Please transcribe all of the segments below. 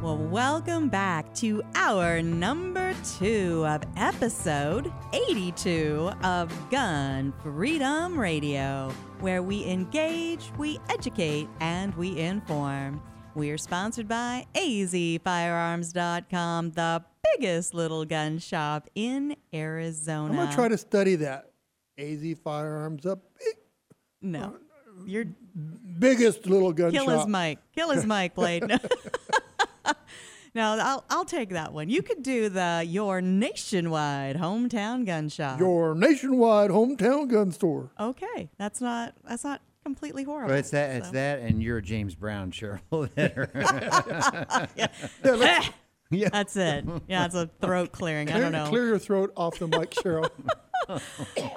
Well, welcome back to our number two of episode 82 of Gun Freedom Radio, where we engage, we educate, and we inform. We are sponsored by azfirearms.com, the biggest little gun shop in Arizona. I'm gonna try to study that. AZ Firearms up, No, uh, you're biggest little gun shop. kill shop. his mic. Kill his mic, Blade. No. no, I'll I'll take that one. You could do the your nationwide hometown gun shop. Your nationwide hometown gun store. okay, that's not that's not completely horrible. Well, it's that. It's that, and you're James Brown, Cheryl. Yeah, let's yeah. That's it. Yeah, it's a throat clearing. I don't know. clear your throat off the mic, Cheryl.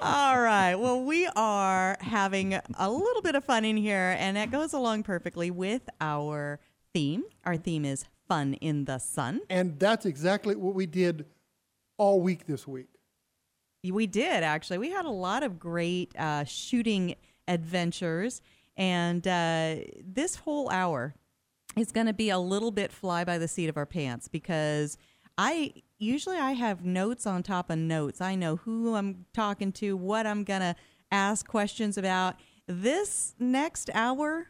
All right. Well, we are having a little bit of fun in here, and it goes along perfectly with our theme. Our theme is fun in the sun. and that's exactly what we did all week this week. We did actually. We had a lot of great uh, shooting adventures, and uh, this whole hour is going to be a little bit fly by the seat of our pants because I usually I have notes on top of notes. I know who I'm talking to, what I'm going to ask questions about. This next hour,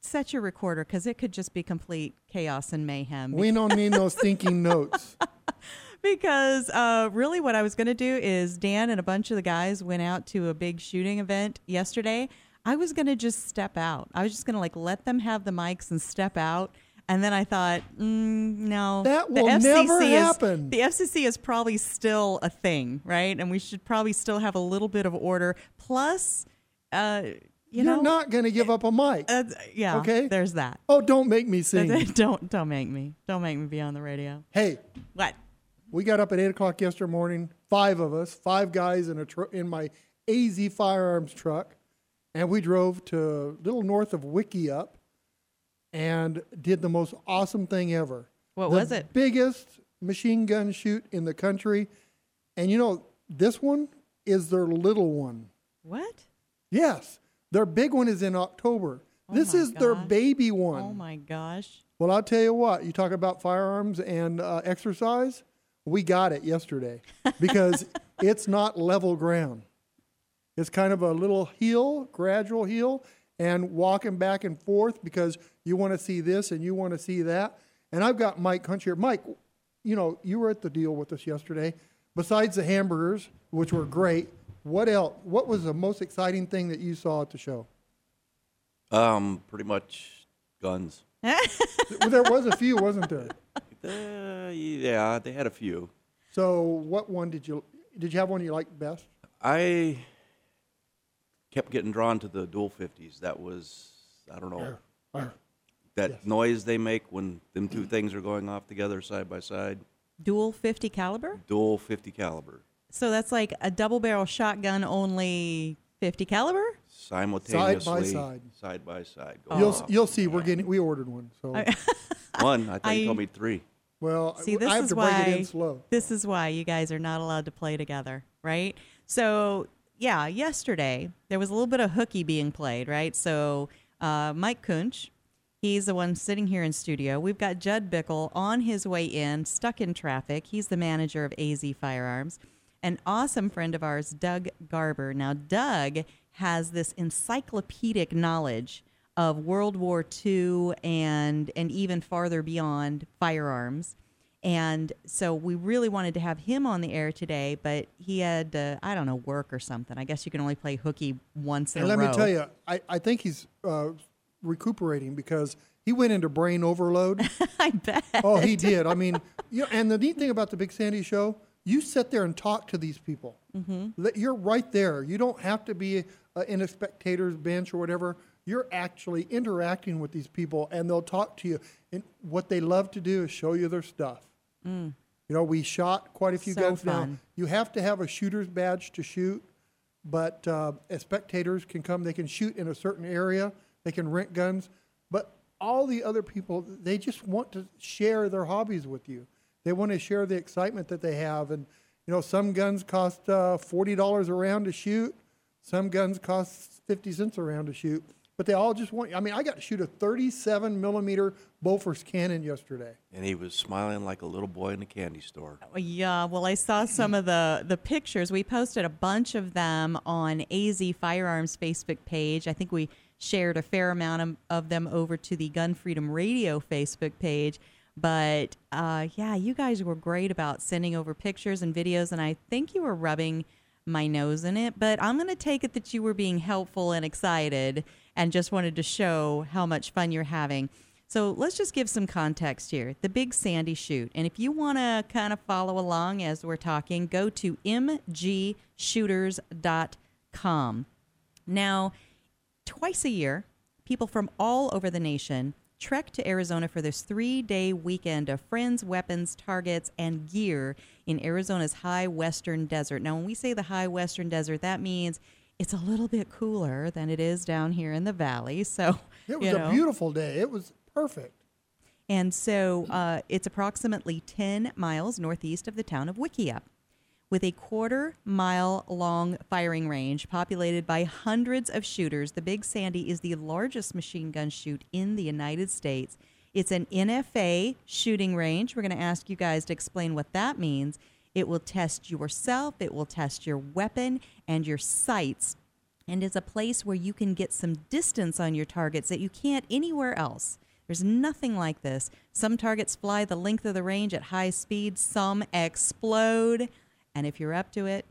set your recorder because it could just be complete chaos and mayhem. We don't need those thinking notes. because uh, really what I was going to do is Dan and a bunch of the guys went out to a big shooting event yesterday. I was going to just step out. I was just going to like let them have the mics and step out. And then I thought, mm, no, That the will never is- happen. the FCC is probably still a thing, right? And we should probably still have a little bit of order. Plus, uh, you are not going to give up a mic. uh, yeah, Okay. there's that. oh, don't make me sing. don't don't make me don't make me be on the radio. hey, What? we got up at eight o'clock yesterday morning. Five of us, five guys in a tr- in my AZ Firearms truck, and we drove to a little north of Wikieup, and did the most awesome thing ever. What The was it? Biggest machine gun shoot in the country, and you know this one is their little one. What? Yes, their big one is in October. this Oh my is their baby one. Oh my gosh. Well, I'll tell you what. You talk about firearms and uh, exercise. We got it yesterday because it's not level ground. It's kind of a little hill, gradual hill, and walking back and forth because you want to see this and you want to see that. And I've got Mike Hunch here. Mike, you know, you were at the deal with us yesterday. Besides the hamburgers, which were great, what else? What was the most exciting thing that you saw at the show? Um, pretty much guns. Well, there was a few, wasn't there? Uh, yeah, they had a few. So, what one did you did you have one you liked best? I kept getting drawn to the dual fifties. That was I don't know that Yes. noise they make when them two things are going off together side by side. Dual 50 caliber? Dual fifty caliber So that's like a double barrel shotgun only 50 caliber? simultaneously side. By side Side by side. Going You'll off. you'll see. We're getting we ordered one. So, one. I think you I- told me three. well, See, this I have is to break why it in slow. this is why you guys are not allowed to play together, right? So, yeah, yesterday there was a little bit of hooky being played, right? So, uh, Mike Kunch, he's the one sitting here in studio. We've got Judd Bickle on his way in, stuck in traffic. He's the manager of AZ Firearms. An awesome friend of ours, Doug Garber. Now, Doug has this encyclopedic knowledge of World War II and and even farther beyond firearms. And so we really wanted to have him on the air today, but he had uh, I don't know work or something. I guess you can only play hooky once in And a let row. Let me tell you, I, I think he's uh, recuperating because he went into brain overload. I bet. oh, he did. I mean, you know, and the neat thing about the Big Sandy Show, you sit there and talk to these people. Mm-hmm. You're right there. You don't have to be uh, in a spectator's bench or whatever, you're actually interacting with these people, and they'll talk to you. And what they love to do is show you their stuff. You know, we shot quite a few So guns now. You have to have a shooter's badge to shoot, but uh, as spectators can come. They can shoot in a certain area. They can rent guns, but all the other people they just want to share their hobbies with you. They want to share the excitement that they have, and you know, some guns cost uh, forty dollars a round to shoot. Some guns cost fifty cents a round to shoot. But they all just want. I mean, I got to shoot a thirty-seven millimeter Bofors cannon yesterday. And he was smiling like a little boy in a candy store. Yeah, well, I saw some of the the pictures. We posted a bunch of them on AZ Firearms Facebook page. I think we shared a fair amount of, of them over to the Gun Freedom Radio Facebook page. But uh, yeah, you guys were great about sending over pictures and videos, and I think you were rubbing my nose in it. But I'm going to take it that you were being helpful and excited, and just wanted to show how much fun you're having. So let's just give some context here. The Big Sandy Shoot. And if you want to kind of follow along as we're talking, go to mgshooters.com. Now, twice a year, people from all over the nation trek to Arizona for this three day weekend of friends, weapons, targets, and gear in Arizona's high western desert. Now, when we say the high western desert, that means it's a little bit cooler than it is down here in the valley. So, It was you a beautiful day. It was perfect. And so uh, it's approximately 10 miles northeast of the town of Wikieup. With a quarter mile long firing range populated by hundreds of shooters, the Big Sandy is the largest machine gun shoot in the United States. It's an NFA shooting range. We're going to ask you guys to explain what that means. It will test yourself, it will test your weapon and your sights and is a place where you can get some distance on your targets that you can't anywhere else. There's nothing like this. Some targets fly the length of the range at high speed, some explode. And if you're up to it,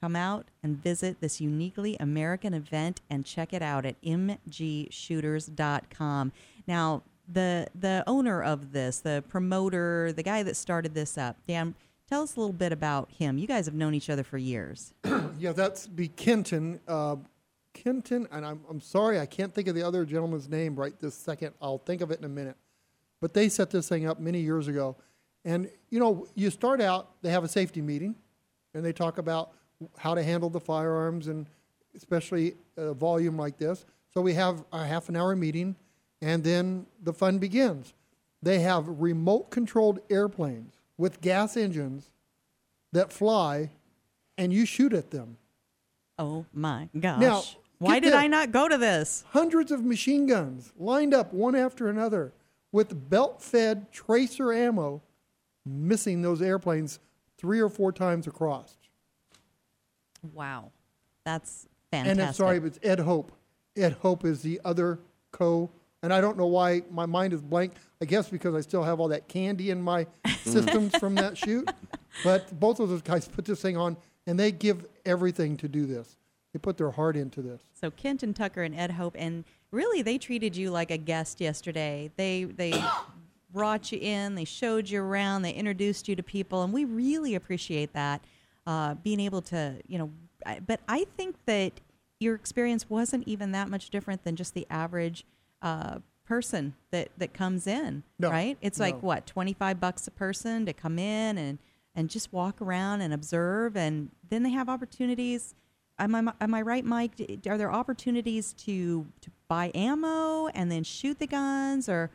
come out and visit this uniquely American event and check it out at mgshooters.com. Now, the the owner of this, the promoter, the guy that started this up, Dan, tell us a little bit about him. You guys have known each other for years. Yeah, that's be Kenton. Uh, Kenton, and I'm, I'm sorry, I can't think of the other gentleman's name right this second. I'll think of it in a minute. But they set this thing up many years ago. And, you know, you start out, they have a safety meeting, and they talk about how to handle the firearms, and especially a volume like this. So we have a half an hour meeting, and then the fun begins. They have remote controlled airplanes with gas engines that fly, and you shoot at them. Oh my gosh. Now, Why did. I not go to this? hundreds of machine guns lined up one after another with belt fed tracer ammo missing those airplanes three or four times across. Wow. That's fantastic. And I'm sorry, but it's Ed Hope. Ed Hope is the other co. And I don't know why my mind is blank. I guess because I still have all that candy in my systems from that shoot. But both of those guys put this thing on, and they give everything to do this. They put their heart into this. So Kent and Tucker and Ed Hope, and really they treated you like a guest yesterday. They they brought you in, they showed you around, they introduced you to people, and we really appreciate that. Uh, being able to, you know, but I think that your experience wasn't even that much different than just the average uh, person that that comes in, No, right? It's like what twenty five bucks a person to come in and and just walk around and observe, and then they have opportunities. Am I am I right, Mike? Are there opportunities to to buy ammo and then shoot the guns, or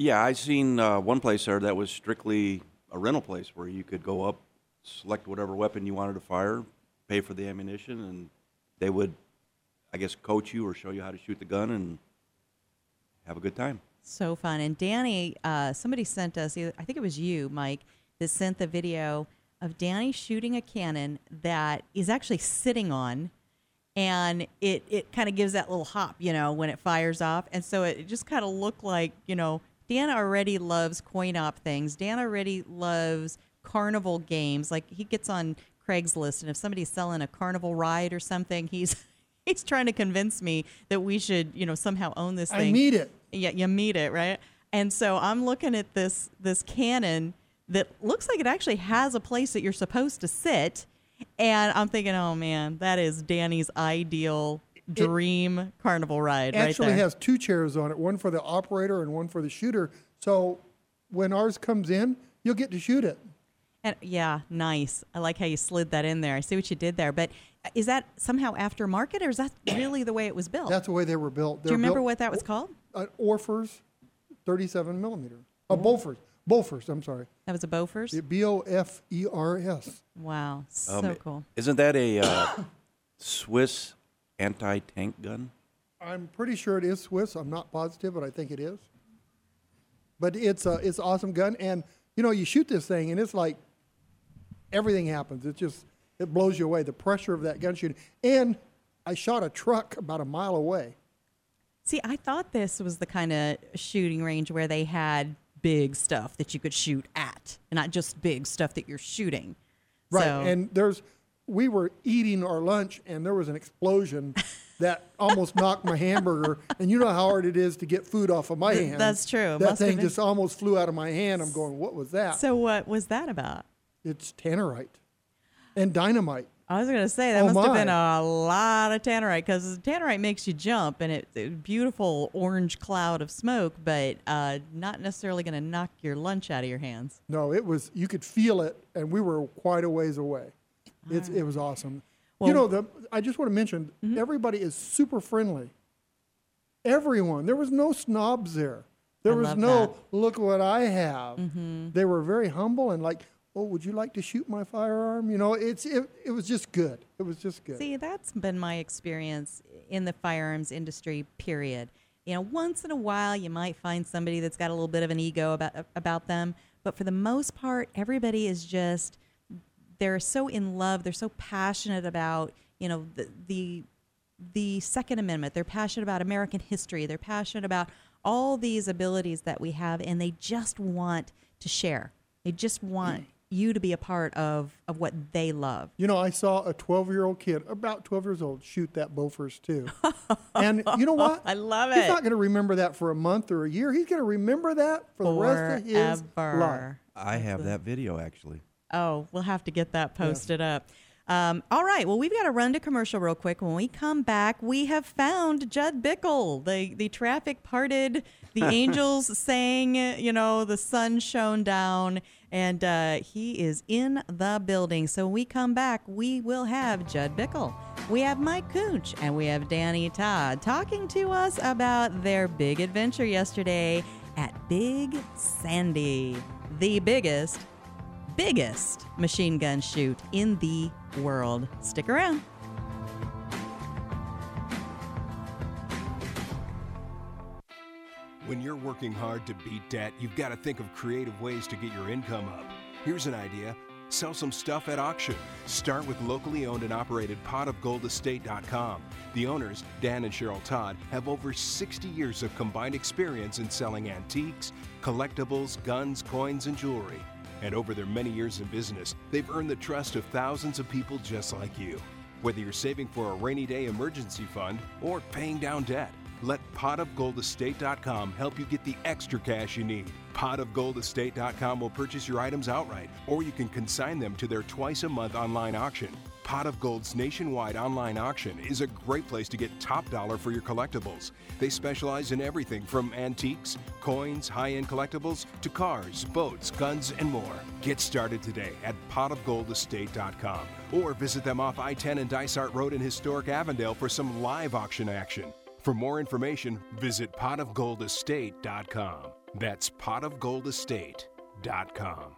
Yeah, I seen uh, one place there that was strictly a rental place where you could go up, select whatever weapon you wanted to fire, pay for the ammunition, and they would, I guess, coach you or show you how to shoot the gun and have a good time. so fun? And Danny, uh, somebody sent us. I think it was you, Mike, that sent the video of Danny shooting a cannon that is actually sitting on. And it, it kind of gives that little hop, you know, when it fires off. And so it just kind of looked like, you know, Dan already loves coin op things. Dan already loves carnival games. Like he gets on Craigslist, and if somebody's selling a carnival ride or something, he's he's trying to convince me that we should, you know, somehow own this thing. I need it. Yeah, you meet it, right? And so I'm looking at this this cannon that looks like it actually has a place that you're supposed to sit. And I'm thinking, oh man, that is Danny's ideal dream carnival ride right Actually there. has two chairs on it, one for the operator and one for the shooter. So when ours comes in, you'll get to shoot it. And yeah, nice. I like how you slid that in there. I see what you did there. But is that somehow aftermarket, or is that really the way it was built? That's the way they were built. Do you remember what that was called? Uh, Orfers, 37 millimeter. Uh, Bofors. Bofors, I'm sorry. That was a Bofors. B O F E R S. Wow, so Um, cool. Isn't that a uh, Swiss anti-tank gun? I'm pretty sure it is Swiss. I'm not positive, but I think it is. But it's a it's an awesome gun, and you know you shoot this thing, and it's like everything happens. It just it blows you away. The pressure of that gun shooting, and I shot a truck about a mile away. See, I thought this was the kind of shooting range where they had big stuff that you could shoot at, and not just big stuff that you're shooting. Right, So- and there's we were eating our lunch, and there was an explosion that almost knocked my hamburger. And you know how hard it is to get food off of my Th- hand. that's true. That must thing just almost flew out of my hand. I'm going, what was that? so what was that about? it's tannerite and dynamite. I was going to say that Oh, must have been a lot of tannerite because tannerite makes you jump and it's a beautiful orange cloud of smoke, but uh, not necessarily going to knock your lunch out of your hands. No, it was. You could feel it, and we were quite a ways away. It's it was awesome. Well- you know, the I just want to mention mm-hmm. everybody is super friendly. Everyone. There was no snobs there. There I was no that. look what I have. Mm-hmm. They were very humble and like, oh, would you like to shoot my firearm? You know, it's it, it was just good. It was just good. See, that's been my experience in the firearms industry, period. You know, once in a while you might find somebody that's got a little bit of an ego about about them, but for the most part, everybody is just they're so in love, they're so passionate about, you know, the the the Second Amendment. They're passionate about American history. They're passionate about all these abilities that we have, and they just want to share. They just want you to be a part of, of what they love. You know, I saw a 12 year old kid, about 12 years old, shoot that Bofors too. and you know what? I love it. He's not going to remember that for a month or a year. He's going to remember that for the rest of his life. I have that video actually. Oh, we'll have to get that posted up. Um, all right. Well, we've got to run to commercial real quick. When we come back, we have found Judd Bickle. The the traffic parted. The angels sang. You know, the sun shone down, and uh, he is in the building. So when we come back, we will have Judd Bickle. We have Mike Cooch and we have Danny Todd talking to us about their big adventure yesterday at Big Sandy, the biggest biggest machine gun shoot in the world. Stick around. When you're working hard to beat debt, you've got to think of creative ways to get your income up. Here's an idea sell some stuff at auction. Start with locally owned and operated potofgoldestate.com. The owners, Dan and Cheryl Todd, have over 60 years of combined experience in selling antiques, collectibles, guns, coins, and jewelry. And over their many years in business, they've earned the trust of thousands of people just like you. Whether you're saving for a rainy day emergency fund or paying down debt, let potofgoldestate.com help you get the extra cash you need. Potofgoldestate.com will purchase your items outright, or you can consign them to their twice a month online auction. Pot of Gold's nationwide online auction is a great place to get top dollar for your collectibles. They specialize in everything from antiques, coins, high end collectibles, to cars, boats, guns, and more. Get started today at potofgoldestate.com or visit them off I 10 and Dysart Road in historic Avondale for some live auction action. For more information, visit potofgoldestate.com. That's potofgoldestate.com.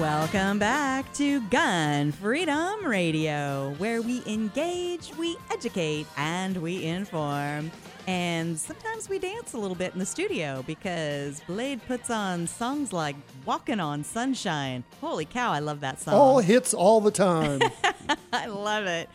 Welcome back to Gun Freedom Radio, where we engage, we educate, and we inform. And sometimes we dance a little bit in the studio because Blade puts on songs like Walking on Sunshine. Holy cow, I love that song. All hits all the time. I love it.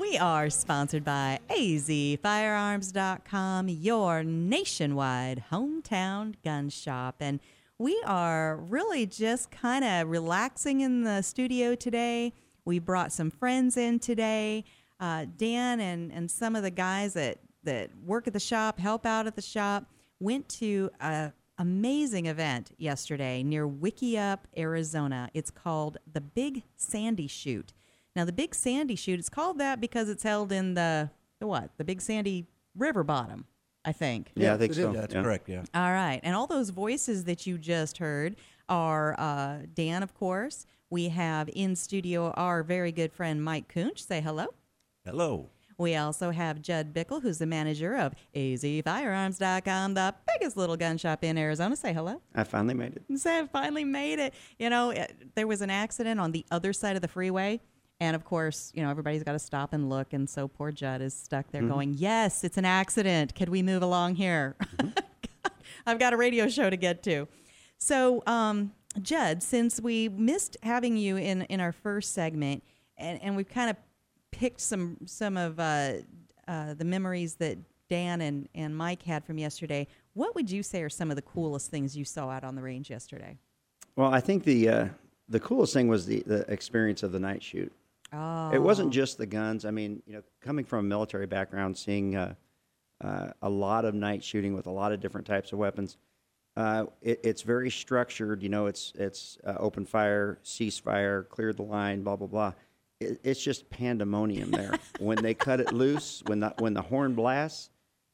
We are sponsored by azfirearms.com, your nationwide hometown gun shop. And we are really just kind of relaxing in the studio today. We brought some friends in today. Uh, Dan and, and some of the guys that, that work at the shop, help out at the shop, went to a amazing event yesterday near Wikieup, Arizona. It's called the Big Sandy Shoot. Now, the Big Sandy Shoot, it's called that because it's held in the, the what? The Big Sandy River bottom, I think. Yeah, I think so. is. That's correct. Yeah. All right. And all those voices that you just heard are uh, Dan, of course. We have in studio our very good friend Mike Kunch. Say hello. Hello. We also have Judd Bickle, who's the manager of azfirearms.com, the biggest little gun shop in Arizona. Say hello. I finally made it. Say I finally made it. You know, it, there was an accident on the other side of the freeway. And of course, you know, everybody's got to stop and look. And so poor Judd is stuck there going, Yes, it's an accident. Could we move along here? I've got a radio show to get to. So, um, Judd, since we missed having you in, in our first segment, and, and we've kind of picked some some of uh, uh, the memories that Dan and, and Mike had from yesterday, what would you say are some of the coolest things you saw out on the range yesterday? Well, I think the uh, the coolest thing was the, the experience of the night shoot. Oh, It wasn't just the guns. I mean, you know, coming from a military background, seeing uh, uh, a lot of night shooting with a lot of different types of weapons. Uh, it, it's very structured. You know, it's it's uh, open fire, ceasefire, clear the line, blah blah blah. It, it's just pandemonium there. when they cut it loose, when the when the horn blasts,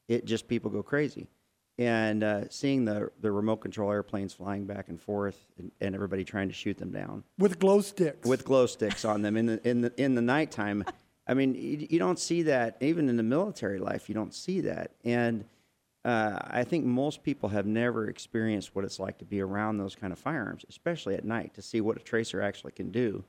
it just people go crazy. And uh, seeing the the remote control airplanes flying back and forth, and, and everybody trying to shoot them down with glow sticks. with glow sticks on them in the in the in the nighttime. I mean, you, you don't see that even in the military life. You don't see that, and uh, I think most people have never experienced what it's like to be around those kind of firearms, especially at night, to see what a tracer actually can do,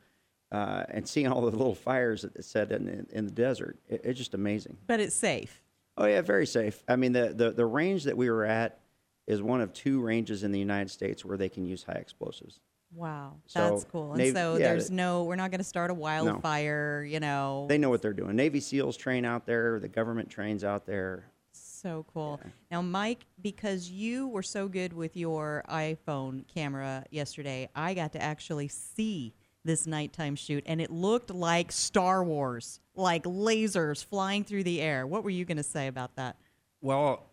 uh, and seeing all the little fires that it set in, in, in the desert. It, it's just amazing. but it's safe. Oh yeah, very safe. I mean, the, the the range that we were at is one of two ranges in the United States where they can use high explosives. Wow, So, that's cool. And Navy- so yeah, there's no, we're not going to start a wildfire, you know. They know what they're doing. Navy SEALs train out there. The government trains out there. So cool. Now, Mike, because you were so good with your iPhone camera yesterday, I got to actually see this nighttime shoot, and it looked like Star Wars, like lasers flying through the air. What were you going to say about that? Well,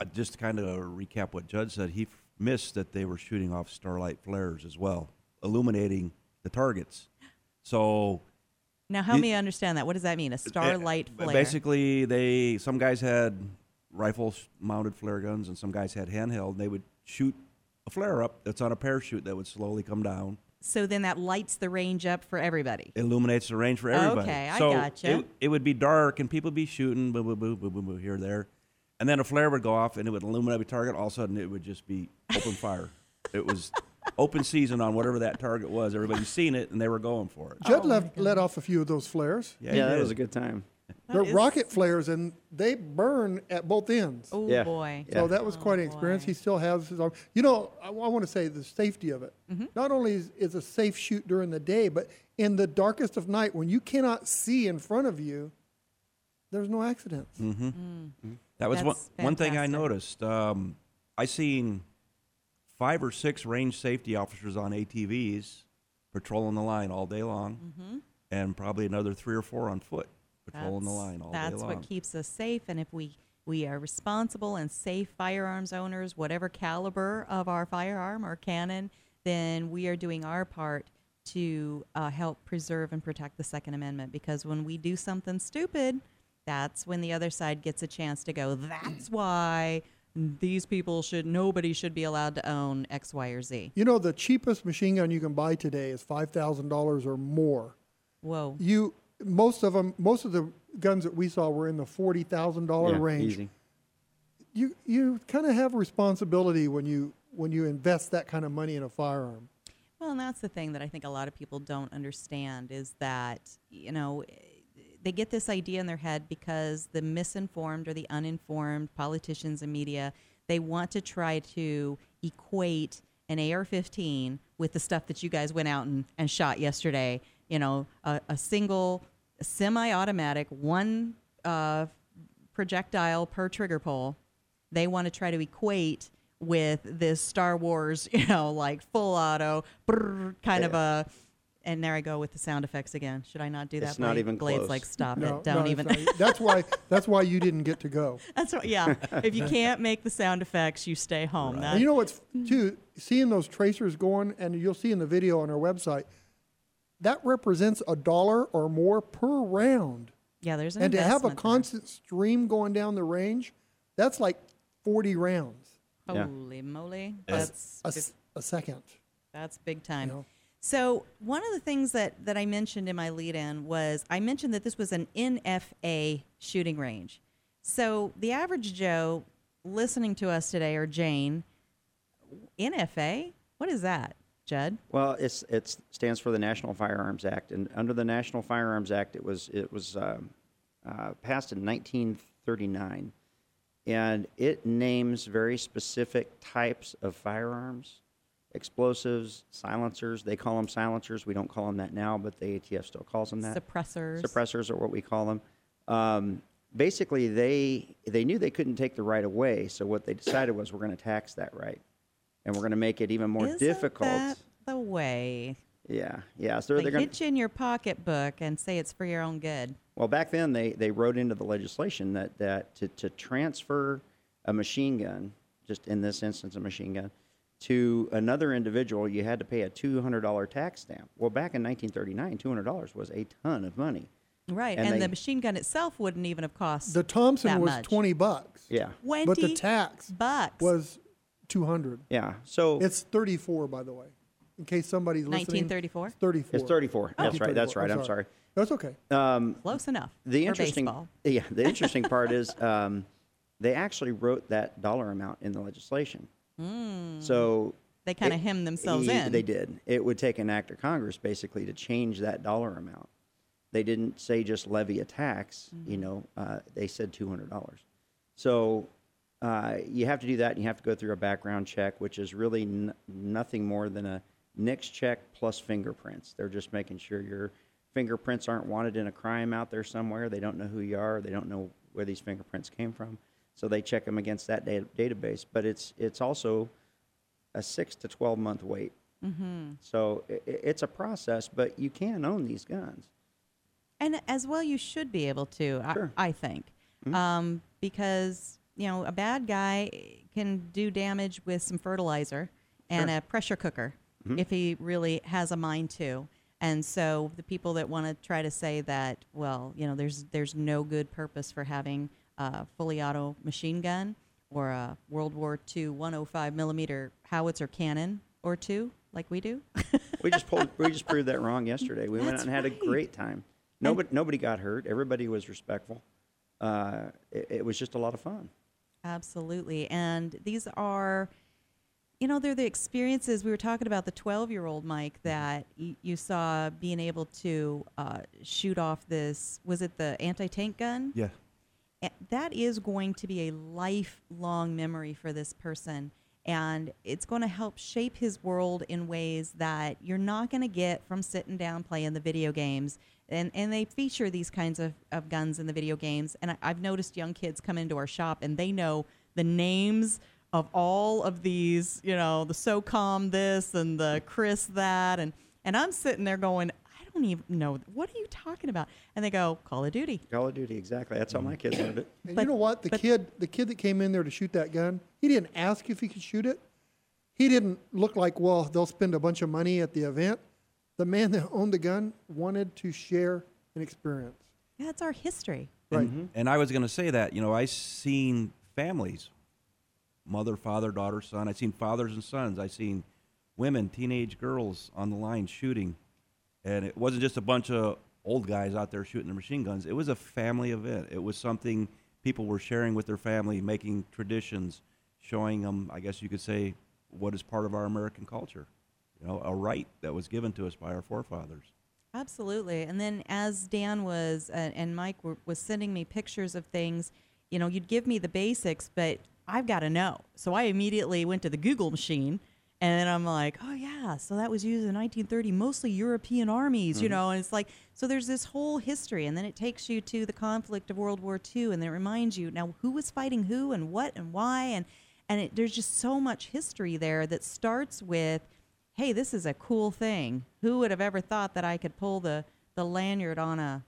uh, just to kind of recap what Judd said, he f- missed that they were shooting off starlight flares as well, illuminating the targets. So Now, help You- me understand that. What does that mean? A starlight uh, flare? Basically, they some guys had rifle mounted flare guns, and some guys had handheld. And they would shoot a flare up that's on a parachute that would slowly come down. So then that lights the range up for everybody. illuminates the range for everybody. Okay, I so gotcha. It, it would be dark and people would be shooting, boo, boo, boo, boo, boo, boo, here, there. And then a flare would go off and it would illuminate a target. All of a sudden, it would just be open fire. it was open season on whatever that target was. Everybody's seen it and they were going for it. Judd Oh, left, let off a few of those flares. Yeah, Yeah, that did. was a good time. They're is- rocket flares, and they burn at both ends. Oh, Yeah. boy. So that was quite an experience. boy. He still has his arm. You know, I, want to say the safety of it. Mm-hmm. Not only is, is a safe shoot during the day, but in the darkest of night, when you cannot see in front of you, there's no accidents. That was one, That's one thing I fantastic. noticed. Um, I seen five or six range safety officers on ATVs patrolling the line all day long, Mm-hmm. and probably another three or four on foot patrolling the That's- line all That's day long. what keeps us safe. And if we we are responsible and safe firearms owners, whatever caliber of our firearm or cannon, then we are doing our part to uh, help preserve and protect the Second Amendment. Because when we do something stupid, that's when the other side gets a chance to go, that's why these people should, nobody should be allowed to own X, Y, or Z. You know, the cheapest machine gun you can buy today is five thousand dollars or more. Whoa. You most of them, most of the guns that we saw were in the forty thousand dollar Yeah, range. Easy. You you kind of have a responsibility when you when you invest that kind of money in a firearm. Well, and that's the thing that I think a lot of people don't understand is that, you know, they get this idea in their head because the misinformed or the uninformed politicians and media, they want to try to equate an AR 15 with the stuff that you guys went out and, and shot yesterday. You know, a, a single semi automatic, one uh, projectile per trigger pull they want to try to equate with this Star Wars, you know, like full auto brrr, kind of a. And there I go with the sound effects again. Should I not do that? It's not Blade- even Blade's close. like, stop No, it! Don't no, even. not. that's why that's why you didn't get to go. That's what. Yeah. if you can't make the sound effects, you stay home. That, And you know what's too seeing those tracers going, and you'll see in the video on our website. That represents a dollar or more per round, yeah. There's an and to have a investment there. constant stream going down the range, that's like forty rounds Yeah. Holy moly! a s- That's a, s- a second. That's big time. know? So one of the things that, that I mentioned in my lead-in was I mentioned that this was an NFA shooting range. So the average Joe listening to us today, or Jane, NFA, what is that, Judd? Well, it's it stands for the National Firearms Act, and under the National Firearms Act, it was it was um, uh, passed in 1939, and it names very specific types of firearms, explosives, silencers. They call them silencers. We don't call them that now, but the ATF still calls them that. Suppressors. Suppressors are what we call them. Um, basically, they they knew they couldn't take the right away, so what they decided was we're going to tax that right, and we're going to make it even more Isn't difficult. that the way? Yeah, yeah. So They they're going hit you in your pocketbook and say it's for your own good. Well, back then they, they wrote into the legislation that, that to, to transfer a machine gun, just in this instance a machine gun, to another individual, you had to pay a $200 tax stamp. Well, back in 1939, $200 was a ton of money. Right. And And, they- the machine gun itself wouldn't even have cost The Thompson that was much. twenty bucks. Yeah, Twenty but the tax bucks was two hundred. yeah. So It's thirty four, by the way, in case somebody's listening. 1934? It's thirty four. it's 34. That's right. That's 1934. right. I'm sorry. That's okay. Um, Close enough. the for interesting, baseball. yeah, the interesting part is um, they actually wrote that dollar amount in the legislation. So They kind of hemmed themselves Ye- in. They did. It would take an act of Congress basically to change that dollar amount. They didn't say just levy a tax. You know, uh, they said two hundred dollars. So uh, you have to do that, and you have to go through a background check, which is really n- nothing more than a NICS check plus fingerprints. They're just making sure your fingerprints aren't wanted in a crime out there somewhere. They don't know who you are. They don't know where these fingerprints came from. So they check them against that da- database. But it's it's also a six to 12 month wait. Mm-hmm. So i i- it's a process, but you can own these guns. And as well, you should be able to, Sure. Mm-hmm. I, I think, um, because you know a bad guy can do damage with some fertilizer and Sure. a pressure cooker Mm-hmm. if he really has a mind to. And so the people that want to try to say that, well, you know, there's there's no good purpose for having a fully auto machine gun or a World War II 105 millimeter howitzer cannon or two, like we do. We just pulled, we just proved that wrong yesterday. We went out That's and had a great time. Nobody nobody got hurt. Everybody was respectful. Uh, it, it was just a lot of fun. Absolutely. And these are, you know, they're the experiences. We were talking about the 12 year old Mike that y- you saw being able to uh, shoot off this, was it the anti tank gun? Yeah. A- That is going to be a lifelong memory for this person. And it's going to help shape his world in ways that you're not going to get from sitting down playing the video games. And, and they feature these kinds of, of guns in the video games. And I, I've noticed young kids come into our shop and they know the names of all of these, you know, the SOCOM this and the KRISS that. And, and I'm sitting there going, I don't even know. What are you talking about? And they go, Call of Duty. Call of Duty, exactly. That's how my kids learned it. And But- you know what? The but- kid, the kid that came in there to shoot that gun, he didn't ask if he could shoot it. He didn't look like, well, they'll spend a bunch of money at the event. The man that owned the gun wanted to share an experience. Yeah, it's our history. Right. And I was going to say that, you know, I seen families, mother, father, daughter, son. I seen fathers and sons. I seen women, teenage girls on the line shooting, and it wasn't just a bunch of old guys out there shooting their machine guns. It was a family event. It was something people were sharing with their family, making traditions, showing them, I guess you could say, what is part of our American culture. You know, a right that was given to us by our forefathers. Absolutely. And then as Dan was uh, and Mike were, was sending me pictures of things, you know, you'd give me the basics, but I've got to know. So I immediately went to the Google machine and then I'm like, oh yeah, so that was used in 1930, mostly European armies, you know, and it's like, so there's this whole history. And then it takes you to the conflict of World War II and then it reminds you now who was fighting who and what and why. And, and it, there's just so much history there that starts with, hey, this is a cool thing. Who would have ever thought that I could pull the, the lanyard on a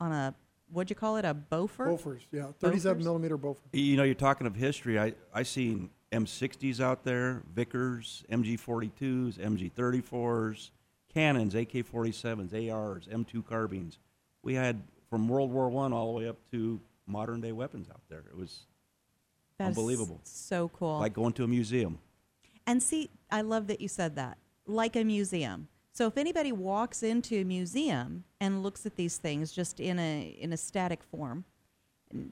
on a what'd you call it a Beaufort? Bofors, yeah, 37 Bofors? millimeter Bofors. You know, you're talking of history. I I seen M60s out there, Vickers, MG42s, MG34s, cannons, AK47s, ARs, M2 carbines. We had from World War One all the way up to modern day weapons out there. It was That is unbelievable. So cool. like going to a museum. And see, I love that you said that. Like a museum. So if anybody walks into a museum and looks at these things just in a in a static form,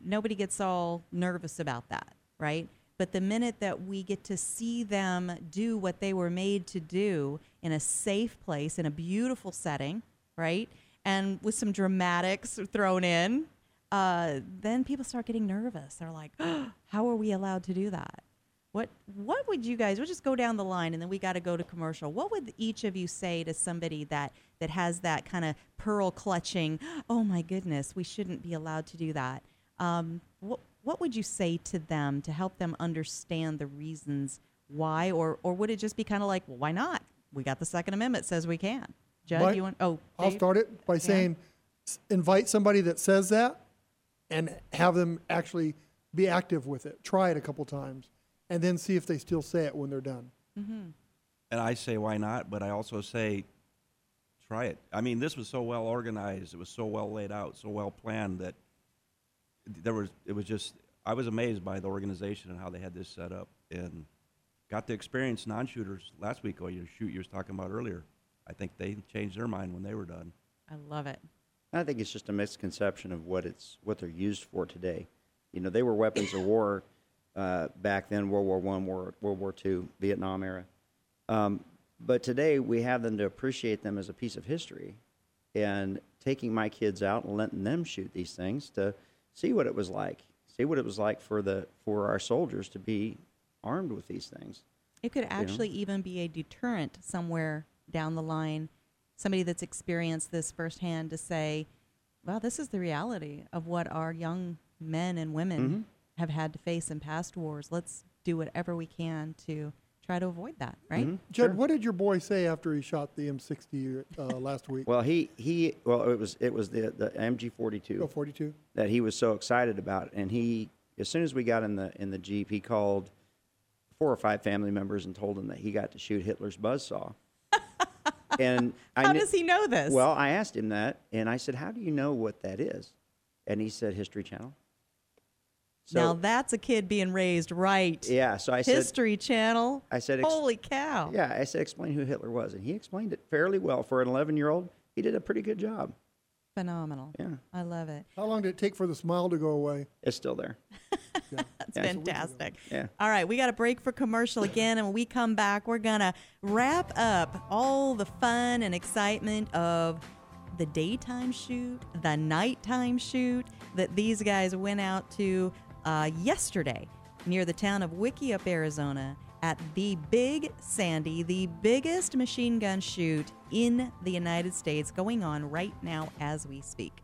nobody gets all nervous about that, right? But the minute that we get to see them do what they were made to do in a safe place, in a beautiful setting, right? And with some dramatics thrown in, uh, then people start getting nervous. They're like, how are we allowed to do that? What what would you guys? We'll just go down the line, and then we got to go to commercial. What would each of you say to somebody that that has that kind of pearl clutching? Oh my goodness, we shouldn't be allowed to do that. Um, what what would you say to them to help them understand the reasons why, or or would it just be kind of like, well, why not? We got the Second Amendment says we can. Judd, Mike, you want? Oh, I'll Dave? start it by saying invite somebody that says that and have them actually be active with it. Try it a couple times and then see if they still say it when they're done. Mm-hmm. And I say why not, but I also say try it. I mean, this was so well organized. It was so well laid out, so well planned that there was it was just I was amazed by the organization and how they had this set up and got to experience non-shooters last week. Oh, you shoot you was talking about earlier. I think they changed their mind when they were done. I love it. I think it's just a misconception of what it's what they're used for today. You know, they were weapons of war uh, back then, World War One, World, World War Two, Vietnam era. Um, but today we have them to appreciate them as a piece of history, and taking my kids out and letting them shoot these things to see what it was like, see what it was like for the for our soldiers to be armed with these things. It could actually even be a deterrent somewhere down the line. Somebody that's experienced this firsthand to say, well, this is the reality of what our young men and women have had to face in past wars. Let's do whatever we can to try to avoid that, right? Judd, what did your boy say after he shot the M60 uh, last week? Well, he he well it was it was the the MG forty two. oh, 42. that he was so excited about. And he, as soon as we got in the in the jeep, he called four or five family members and told them that he got to shoot Hitler's buzzsaw. and I How kn- does he know this? Well, I asked him that, and I said, "How do you know what that is?" And he said, "History Channel." So now that's a kid being raised right. yeah, so I said, History Channel. I said, ex- holy cow. "Yeah," I said, "Explain who Hitler was," and he explained it fairly well for an 11 year old. He did a pretty good job. Phenomenal. Yeah, I love it. How long did it take for the smile to go away? it's still there. That's Yeah. fantastic. Yeah. All right, we got a break for commercial again, and when we come back, we're gonna wrap up all the fun and excitement of the daytime shoot, the nighttime shoot that these guys went out to uh, yesterday near the town of Wikieup, Arizona, at the Big Sandy, the biggest machine gun shoot in the United States, going on right now as we speak.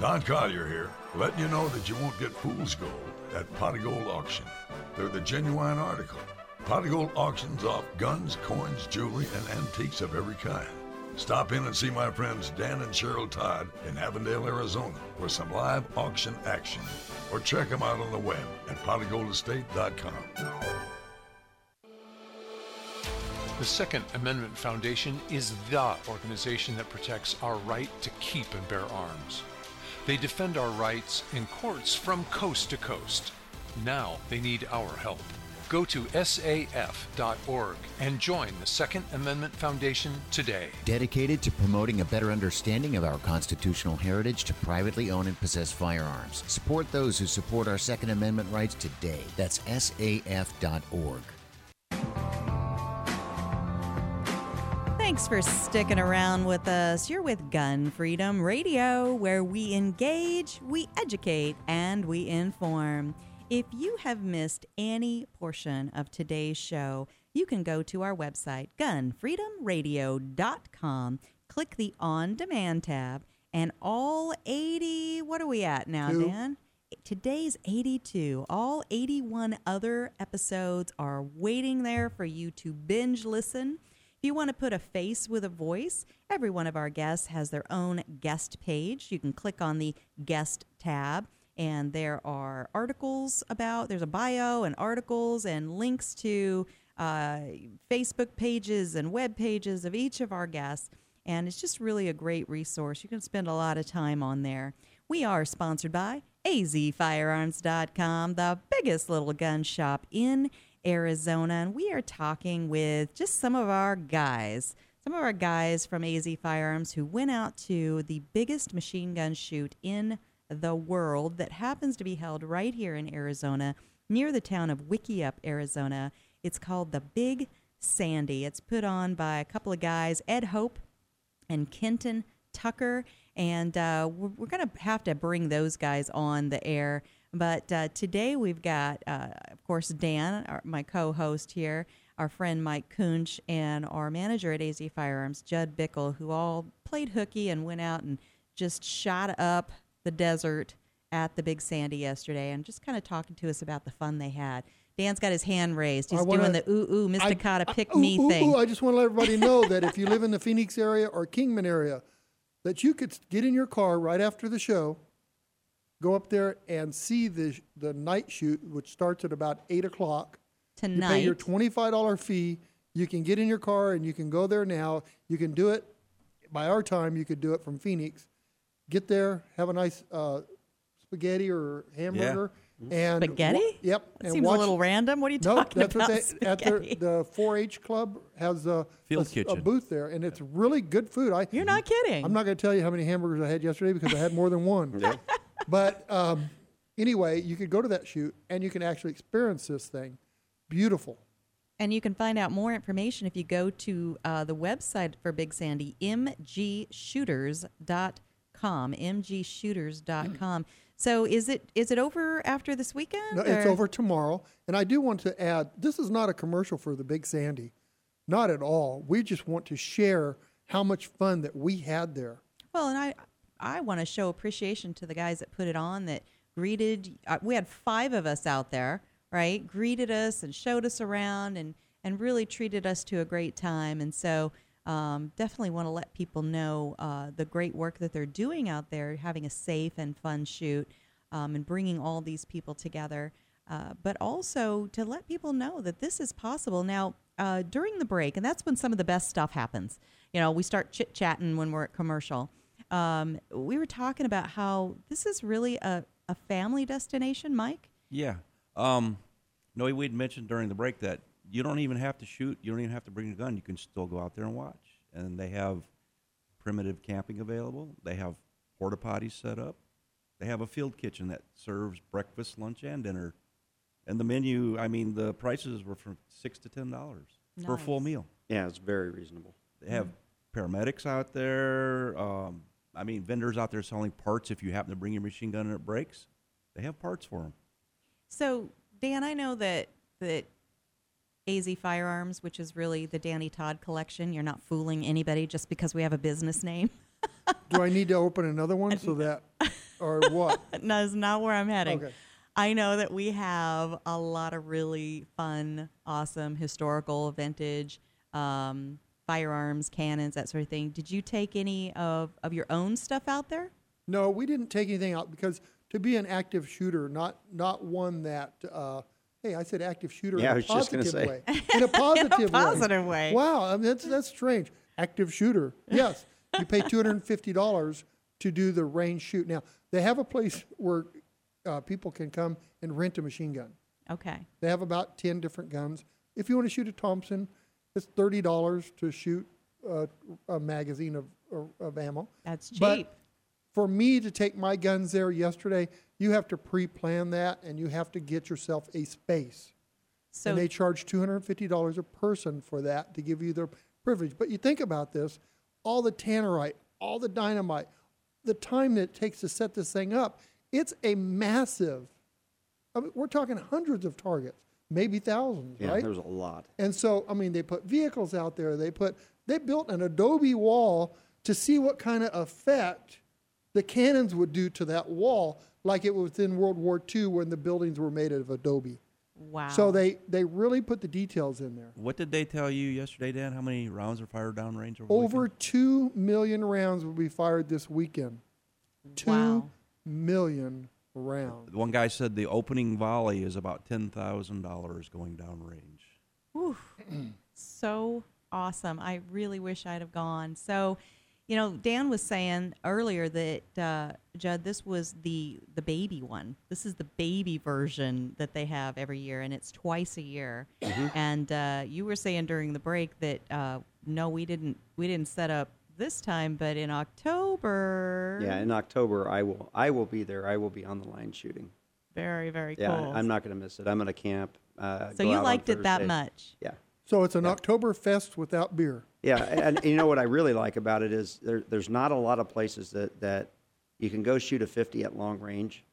Don Collier here, letting you know that you won't get fool's gold at Pot Gold Auction. They're the genuine article. Pot Gold auctions off guns, coins, jewelry, and antiques of every kind. Stop in and see my friends Dan and Cheryl Todd in Avondale, Arizona for some live auction action. Or check them out on the web at potofgoldestate.com. The Second Amendment Foundation is the organization that protects our right to keep and bear arms. They defend our rights in courts from coast to coast. Now they need our help. Go to saf.org and join the Second Amendment Foundation today. Dedicated to promoting a better understanding of our constitutional heritage to privately own and possess firearms. Support those who support our Second Amendment rights today. That's saf.org. Thanks for sticking around with us. You're with Gun Freedom Radio, where we engage, we educate, and we inform. If you have missed any portion of today's show, you can go to our website, gunfreedomradio.com, click the On Demand tab, and all 80, what are we at now, Two. Dan? Today's 82. All 81 other episodes are waiting there for you to binge listen. If you want to put a face with a voice, every one of our guests has their own guest page. You can click on the guest tab, and there are articles about, there's a bio and articles and links to uh, Facebook pages and web pages of each of our guests. And it's just really a great resource. You can spend a lot of time on there. We are sponsored by azfirearms.com, the biggest little gun shop in Arizona. And we are talking with just some of our guys, some of our guys from AZ Firearms who went out to the biggest machine gun shoot in the world that happens to be held right here in Arizona near the town of Wikieup, Arizona. It's called the Big Sandy. It's put on by a couple of guys, Ed Hope and Kenton Tucker. And uh, we're, we're going to have to bring those guys on the air. But uh, today we've got, uh, of course, Dan, our, my co host here, our friend Mike Kunch, and our manager at AZ Firearms, Judd Bickle, who all played hooky and went out and just shot up the desert at the Big Sandy yesterday and just kind of talking to us about the fun they had. Dan's got his hand raised. He's wanna- doing the ooh ooh Mysticata I- pick ooh, me ooh, thing. ooh, I just want to let everybody know that if you live in the Phoenix area or Kingman area, that you could get in your car right after the show, go up there and see the the night shoot, which starts at about eight o'clock. Tonight, You pay your twenty five dollar fee. You can get in your car and you can go there now. You can do it by our time. You could do it from Phoenix. Get there, have a nice uh, spaghetti or hamburger. And wa- Spaghetti? yep. That and seems a little random. What are you no, talking that's about? What they, at spaghetti? the, the 4-H club has a, Field a s- a kitchen. booth there, and it's really good food. I, You're not kidding. I'm not going to tell you how many hamburgers I had yesterday because I had more than one. But um, anyway, you could go to that shoot and you can actually experience this thing. Beautiful. And you can find out more information if you go to uh, the website for Big Sandy, mgshooters.com, mgshooters.com. So is it is it over after this weekend? No, it's or- over tomorrow. And I do want to add this is not a commercial for the Big Sandy. Not at all. We just want to share how much fun that we had there. Well, and I I want to show appreciation to the guys that put it on that greeted. Uh, we had five of us out there, right? Greeted us and showed us around and and really treated us to a great time. And so um, definitely want to let people know uh, the great work that they're doing out there, having a safe and fun shoot, um, and bringing all these people together. Uh, but also to let people know that this is possible. Now, uh, during the break, and that's when some of the best stuff happens. You know, we start chit chatting when we're at commercial. Um, we were talking about how this is really a, a family destination, Mike. Yeah. Um, no, we'd mentioned during the break that you don't even have to shoot. You don't even have to bring a gun. You can still go out there and watch. And they have primitive camping available. They have porta potties set up. They have a field kitchen that serves breakfast, lunch, and dinner. And the menu, I mean, the prices were from six to ten dollars for a full meal. Yeah, it's very reasonable. They have paramedics out there. Um, I mean, vendors out there selling parts. If you happen to bring your machine gun and it breaks, they have parts for them. So, Dan, I know that that AZ Firearms, which is really the Danny Todd collection, you're not fooling anybody just because we have a business name. Do I need to open another one so that, or what? no, that's not where I'm heading. Okay. I know that we have a lot of really fun, awesome, historical, vintage um, firearms, cannons, that sort of thing. Did you take any of, of your own stuff out there? No, we didn't take anything out because to be an active shooter, not not one that. Uh, hey, I said active shooter Yeah, I in a was just gonna positive say. way. In a positive way. way. Wow, I mean, that's that's strange. Active shooter. Yes, you pay two hundred and fifty dollars to do the range shoot. Now they have a place where uh, people can come and rent a machine gun. Okay. They have about 10 different guns. If you want to shoot a Thompson, it's $30 to shoot uh, a magazine of, of, of ammo. That's cheap. But for me to take my guns there yesterday, you have to pre plan that and you have to get yourself a space. So and they charge $250 a person for that to give you the privilege. But you think about this all the tannerite, all the dynamite, the time that it takes to set this thing up, it's a massive. I mean, we're talking hundreds of targets, maybe thousands, Yeah, right? there's a lot. And so, I mean, they put vehicles out there. They put they built an adobe wall to see what kind of effect the cannons would do to that wall, like it was in World War II when the buildings were made of adobe. wow. So they they really put the details in there. What did they tell you yesterday, Dan? How many rounds are fired downrange over? Over two million rounds will be fired this weekend. Wow. Two million Wow. rounds. One guy said the opening volley is about ten thousand dollars going downrange. Whew. so awesome. I really wish I'd have gone. So, you know, Dan was saying earlier that uh, Judd, this was the the baby one. This is the baby version that they have every year, and it's twice a year. And uh, you were saying during the break that uh, no, we didn't we didn't set up this time, but in October. Yeah, in October I will I will be there. I will be on the line shooting. Very very Yeah, cool. I'm not going to miss it. I'm going to camp. Uh, so you liked it that much. Yeah. So it's an October fest without beer. Yeah, and, and you know what I really like about it is there, there's not a lot of places that, that you can go shoot a 50 at long range,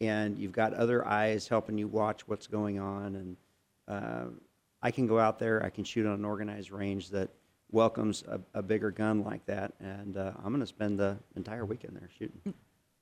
and you've got other eyes helping you watch what's going on. And uh, I can go out there, I can shoot on an organized range that welcomes a, a bigger gun like that, and uh, I'm going to spend the entire weekend there shooting.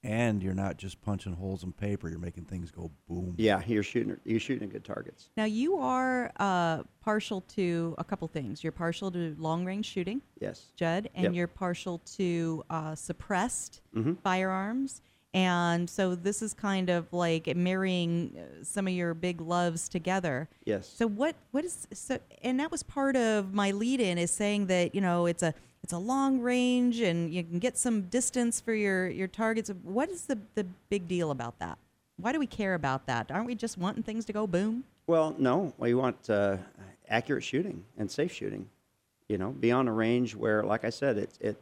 And you're not just punching holes in paper; you're making things go boom. Yeah, you're shooting you're shooting at good targets. Now you are uh, partial to a couple things. You're partial to long range shooting, Yes. Judd, and Yep. you're partial to uh, suppressed Mhm. firearms. And so this is kind of like marrying uh, some of your big loves together. Yes. So what what is so and that was part of my lead in is saying that, you know, it's a it's a long range and you can get some distance for your your targets. What is the the big deal about that? Why do we care about that? Aren't we just wanting things to go boom? Well, no. We want uh, accurate shooting and safe shooting. You know, be on a range where, like I said, it, it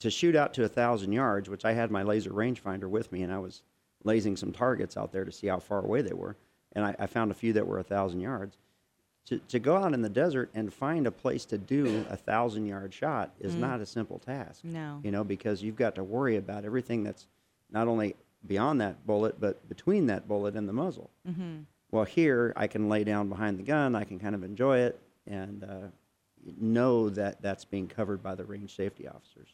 to shoot out to a thousand yards, which I had my laser rangefinder with me, and I was lasing some targets out there to see how far away they were, and I, I found a few that were a thousand yards. To, to go out in the desert and find a place to do a thousand yard shot is Mm. not a simple task. No. You know, because you've got to worry about everything that's not only beyond that bullet, but between that bullet and the muzzle. Mm-hmm. Well, here I can lay down behind the gun. I can kind of enjoy it and uh, know that that's being covered by the range safety officers.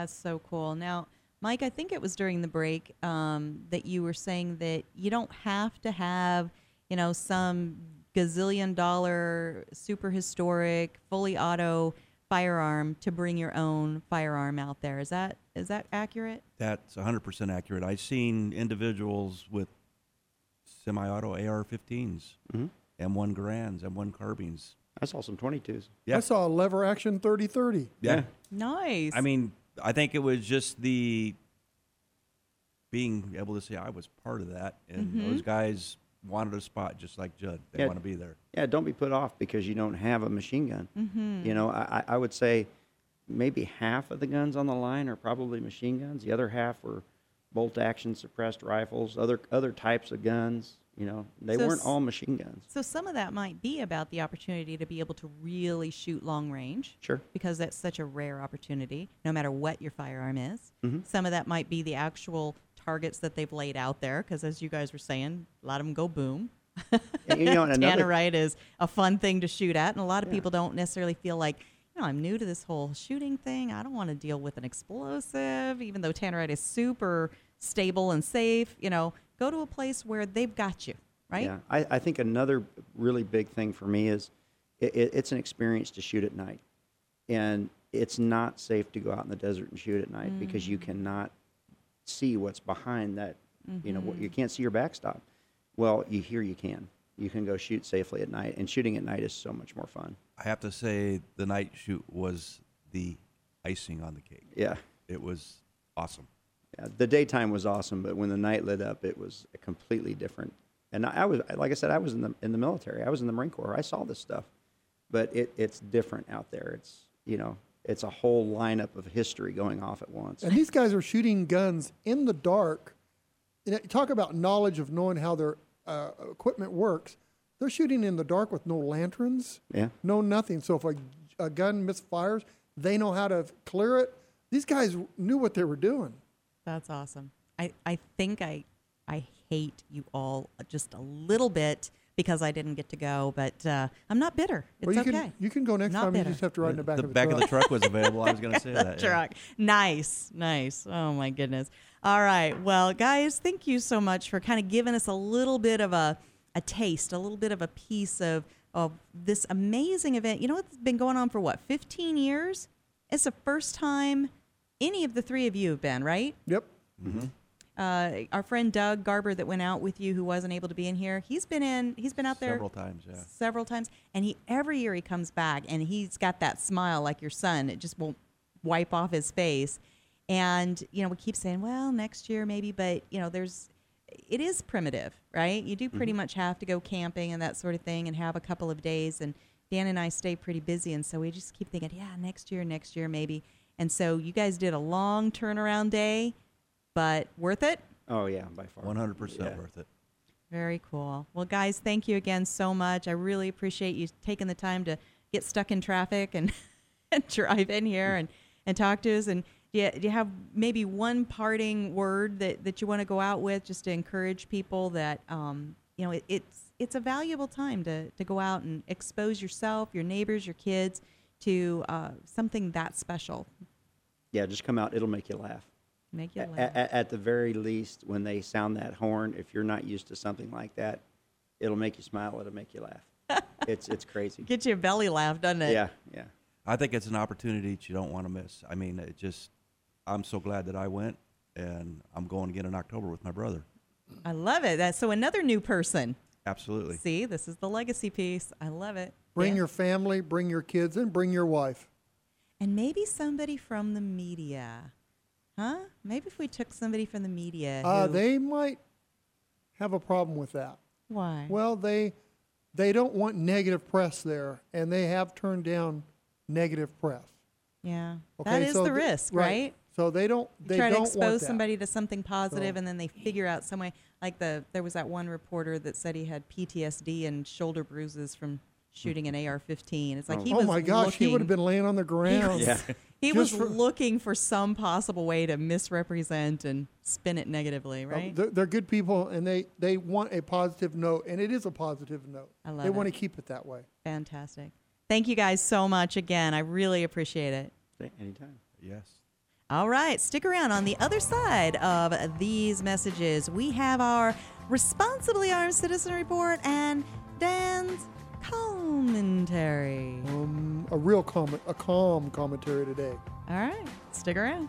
That's so cool. Now, Mike, I think it was during the break um, that you were saying that you don't have to have, you know, some gazillion dollar, super historic, fully auto firearm to bring your own firearm out there. Is that is that accurate? That's 100% accurate. I've seen individuals with semi-auto AR-15s, Mhm. M1 Garands, M1 carbines. I saw some 22s. Yeah. I saw a lever action 3030. Yeah. Nice. I mean, I think it was just the being able to say I was part of that, and Mhm. those guys wanted a spot just like Judd. They Yeah. want to be there. Yeah, don't be put off because you don't have a machine gun. Mhm. You know, I, I- I would say maybe half of the guns on the line are probably machine guns. The other half were bolt action suppressed rifles, other other types of guns. You know, they So weren't all machine guns. So some of that might be about the opportunity to be able to really shoot long range. Sure. Because that's such a rare opportunity, no matter what your firearm is. Mhm. Some of that might be the actual targets that they've laid out there, because as you guys were saying, a lot of them go boom. And, you know, and Tannerite is a fun thing to shoot at, and a lot of Yeah. people don't necessarily feel like, you know, I'm new to this whole shooting thing. I don't want to deal with an explosive, even though Tannerite is super stable and safe. You know, go to a place where they've got you, right? Yeah, I, I think another really big thing for me is it, it, it's an experience to shoot at night, and it's not safe to go out in the desert and shoot at night because you mm. cannot see what's behind that. You know, you mm-hmm. can't see your backstop. Well, you here you can. You can go shoot safely at night, and shooting at night is so much more fun. I have to say, the night shoot was the icing on the cake. Yeah. It was awesome. Yeah, the daytime was awesome, but when the night lit up, it was a completely different. And I, I was, like I said, I was in the in the military. I was in the Marine Corps. I saw this stuff, but it, it's different out there. It's you know, it's a whole lineup of history going off at once. And these guys are shooting guns in the dark. You talk about knowledge of knowing how their uh, equipment works. They're shooting in the dark with no lanterns, Yeah. no nothing. So if a, a gun misfires, they know how to clear it. These guys knew what they were doing. That's awesome. I, I think I I hate you all just a little bit because I didn't get to go, but uh, I'm not bitter. It's well, you okay. can you can go next Not time. bitter. You just have to ride in the back the of the back truck. of the truck was available. I was going to say the that. yeah. truck. Nice, nice. Oh my goodness. All right. Well, guys, thank you so much for kind of giving us a little bit of a a taste, a little bit of a piece of of this amazing event. You know, it's been going on for what, 15 years? It's the first time any of the three of you have been, right? Yep. Uh, our friend Doug Garber that went out with you, who wasn't able to be in here, he's been in. He's been out there Several times, yeah. several times, and he every year he comes back and he's got that smile like your son. It just won't wipe off his face. And you know, we keep saying, well, next year maybe, but you know, there's it is primitive, right? You do pretty much have to go camping and that sort of thing, and have a couple of days. And Dan and I stay pretty busy, and so we just keep thinking, yeah, next year, next year maybe. And so you guys did a long turnaround day, but worth it. Oh yeah, by far. 100% Yeah. worth it. Very cool. Well, guys, thank you again so much. I really appreciate you taking the time to get stuck in traffic and, and drive in here and, and talk to us. And do you, do you have maybe one parting word that, that you want to go out with just to encourage people that, um, you know, it, it's, it's a valuable time to, to go out and expose yourself, your neighbors, your kids to uh, something that special. Yeah, just come out. It'll make you laugh. Make you laugh. a- at the very least, when they sound that horn, if you're not used to something like that, it'll make you smile. It'll make you laugh. it's it's crazy. Get your belly laugh, doesn't it? Yeah, yeah. I think it's an opportunity that you don't want to miss. I mean, it just, I'm so glad that I went, and I'm going again in October with my brother. I love it. That's so another new person. Absolutely. See, this is the legacy piece. I love it. Bring Yeah. your family, bring your kids, and bring your wife. and maybe somebody from the media, huh? Maybe if we took somebody from the media, Uh, they might have a problem with that. why? Well, they they don't want negative press there, and they have turned down negative press. yeah, Okay, that is so the th- risk, right? So they don't You they try to don't want expose that. somebody to something positive, So- and then they figure out some way. Like the there was that one reporter that said he had PTSD and shoulder bruises from shooting an AR-15. It's like he oh was my gosh, he would have been laying on the ground. Yeah. He was for- looking for some possible way to misrepresent and spin it negatively, Uh, right? They're, they're good people, and they, they want a positive note, and it is a positive note. I love they want to keep it that way. Fantastic. Thank you guys so much again. I really appreciate it. Anytime. Yes. All right, stick around. On the other side of these messages, we have our Responsibly Armed Citizen Report and Dan's commentary. Um, a real comment, a calm commentary today. All right, stick around.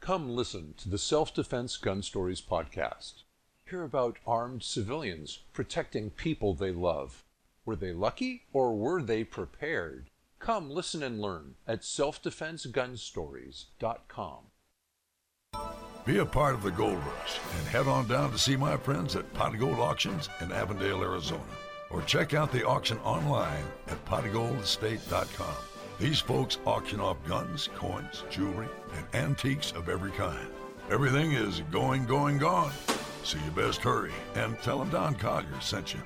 Come listen to the Self Defense Gun Stories podcast. Hear about armed civilians protecting people they love. Were they lucky or were they prepared? Come listen and learn at selfdefensegunstories.com. Be a part of the gold rush and head on down to see my friends at Pot of Gold Auctions in Avondale, Arizona. Or check out the auction online at potofgoldestate.com. These folks auction off guns, coins, jewelry, and antiques of every kind. Everything is going, going, gone. So you best hurry and tell them Don Collier sent you.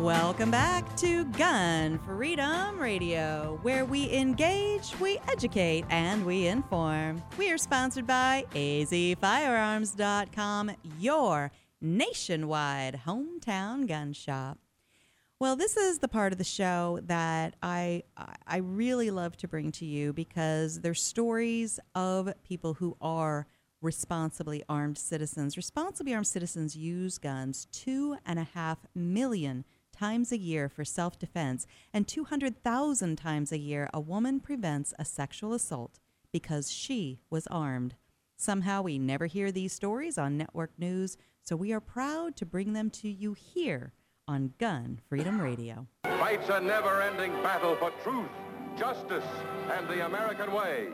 Welcome back to Gun Freedom Radio, where we engage, we educate, and we inform. We are sponsored by azfirearms.com, your nationwide hometown gun shop. Well, this is the part of the show that I I really love to bring to you because they're stories of people who are responsibly armed citizens. Responsibly armed citizens use guns two and a half million times a year for self defense, and 200,000 times a year a woman prevents a sexual assault because she was armed. Somehow we never hear these stories on network news, so we are proud to bring them to you here on Gun Freedom Radio. Fights a never ending battle for truth, justice, and the American way.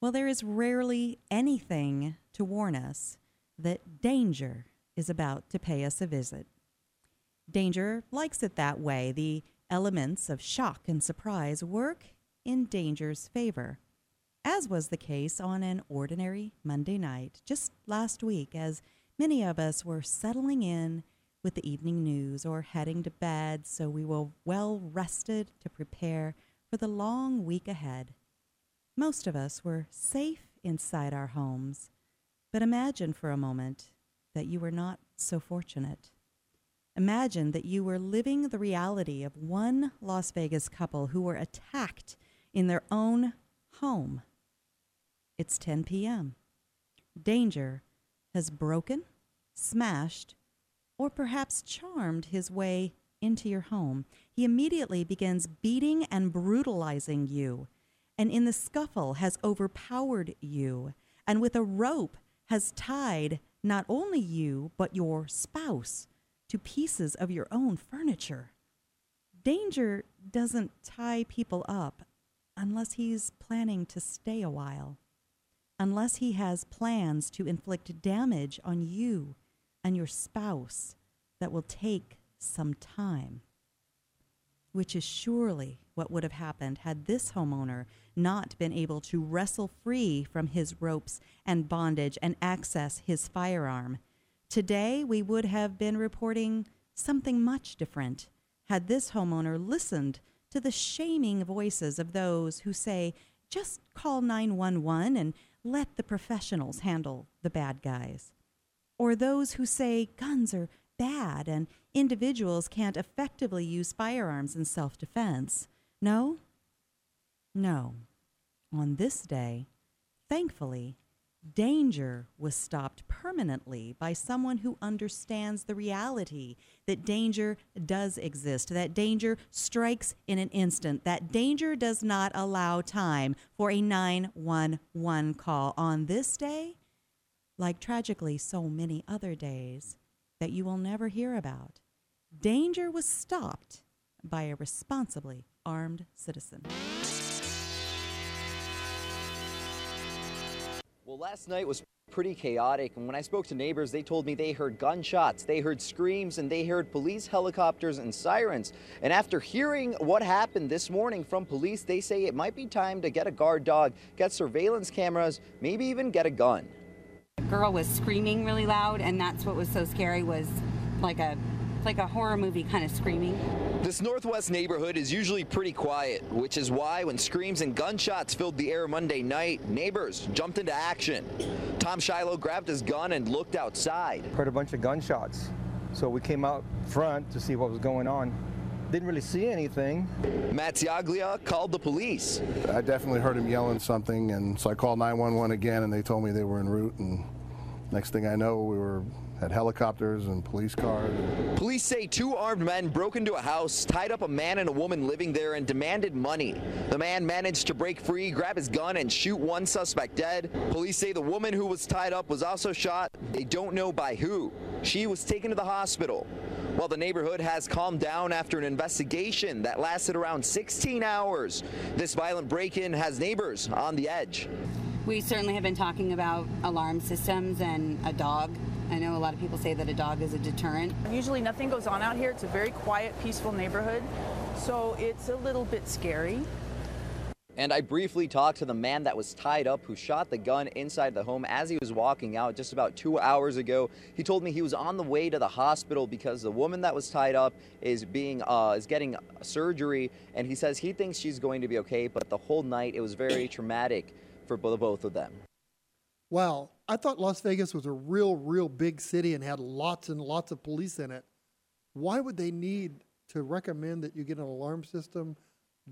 Well, there is rarely anything to warn us that danger is about to pay us a visit. Danger likes it that way. The elements of shock and surprise work in danger's favor, as was the case on an ordinary Monday night just last week as many of us were settling in with the evening news or heading to bed so we were well rested to prepare for the long week ahead. Most of us were safe inside our homes, but imagine for a moment that you were not so fortunate. Imagine that you were living the reality of one Las Vegas couple who were attacked in their own home. It's 10 p.m. Danger has broken, smashed, or perhaps charmed his way into your home. He immediately begins beating and brutalizing you, and in the scuffle has overpowered you, and with a rope has tied not only you, but your spouse to pieces of your own furniture. Danger doesn't tie people up unless he's planning to stay a while, unless he has plans to inflict damage on you and your spouse that will take some time. Which is surely what would have happened had this homeowner not been able to wrestle free from his ropes and bondage and access his firearm. Today, we would have been reporting something much different had this homeowner listened to the shaming voices of those who say, just call 911 and let the professionals handle the bad guys. Or those who say guns are bad and individuals can't effectively use firearms in self defense. No? No. On this day, thankfully, Danger was stopped permanently by someone who understands the reality that danger does exist, that danger strikes in an instant, that danger does not allow time for a 911 call on this day, like tragically so many other days that you will never hear about. Danger was stopped by a responsibly armed citizen. Well, last night was pretty chaotic, and when I spoke to neighbors, they told me they heard gunshots, they heard screams, and they heard police helicopters and sirens. And after hearing what happened this morning from police, they say it might be time to get a guard dog, get surveillance cameras, maybe even get a gun. The girl was screaming really loud, and that's what was so scary was like a like a horror movie kind of screaming. This northwest neighborhood is usually pretty quiet, which is why when screams and gunshots filled the air Monday night, neighbors jumped into action. Tom Shiloh grabbed his gun and looked outside. Heard a bunch of gunshots. So we came out front to see what was going on. Didn't really see anything. Matt Ziaglia called the police. I definitely heard him yelling something, and so I called 911 again, and they told me they were en route. And next thing I know, we were had helicopters and police cars. Police say two armed men broke into a house, tied up a man and a woman living there, and demanded money. The man managed to break free, grab his gun, and shoot one suspect dead. Police say the woman who was tied up was also shot. They don't know by who. She was taken to the hospital. While the neighborhood has calmed down after an investigation that lasted around 16 hours, this violent break in has neighbors on the edge. We certainly have been talking about alarm systems and a dog. I know a lot of people say that a dog is a deterrent. Usually nothing goes on out here. It's a very quiet, peaceful neighborhood, so it's a little bit scary. And I briefly talked to the man that was tied up who shot the gun inside the home as he was walking out just about two hours ago. He told me he was on the way to the hospital because the woman that was tied up is being uh, is getting surgery, and he says he thinks she's going to be okay. But the whole night it was very traumatic for both of them. Wow, I thought Las Vegas was a real, real big city and had lots and lots of police in it. Why would they need to recommend that you get an alarm system,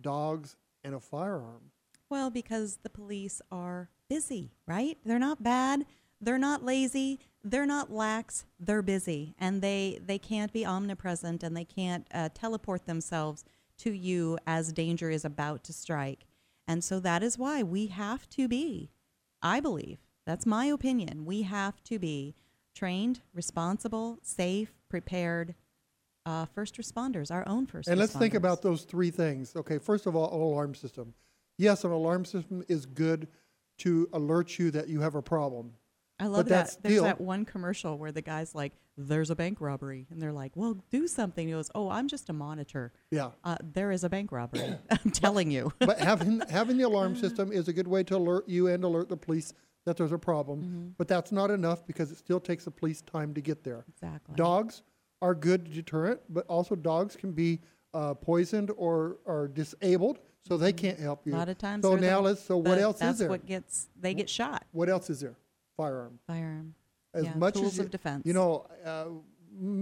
dogs, and a firearm? Well, because the police are busy, right? They're not bad. They're not lazy. They're not lax. They're busy, and they they can't be omnipresent, and they can't uh, teleport themselves to you as danger is about to strike. And so that is why we have to be, I believe, that's my opinion. We have to be trained, responsible, safe, prepared uh, first responders, our own first and let's think about those three things. Okay, first of all, an alarm system. Yes, an alarm system is good to alert you that you have a problem. I love that. There's still, that one commercial where the guy's like, "There's a bank robbery," and they're like, "Well, do something." He goes, "Oh, I'm just a monitor." Yeah. Uh, there is a bank robbery. I'm telling you. but having having the alarm system is a good way to alert you and alert the police that there's a problem. Mm-hmm. But that's not enough because it still takes the police time to get there. Exactly. Dogs are good deterrent, but also dogs can be uh, poisoned or, or disabled, so they can't help you. Mm-hmm. A lot of times. So the- now let's. So what else that's is there? what gets they get shot. What else is there? Firearm. Firearm. As Yeah, much tools as you, of defense. You know, uh,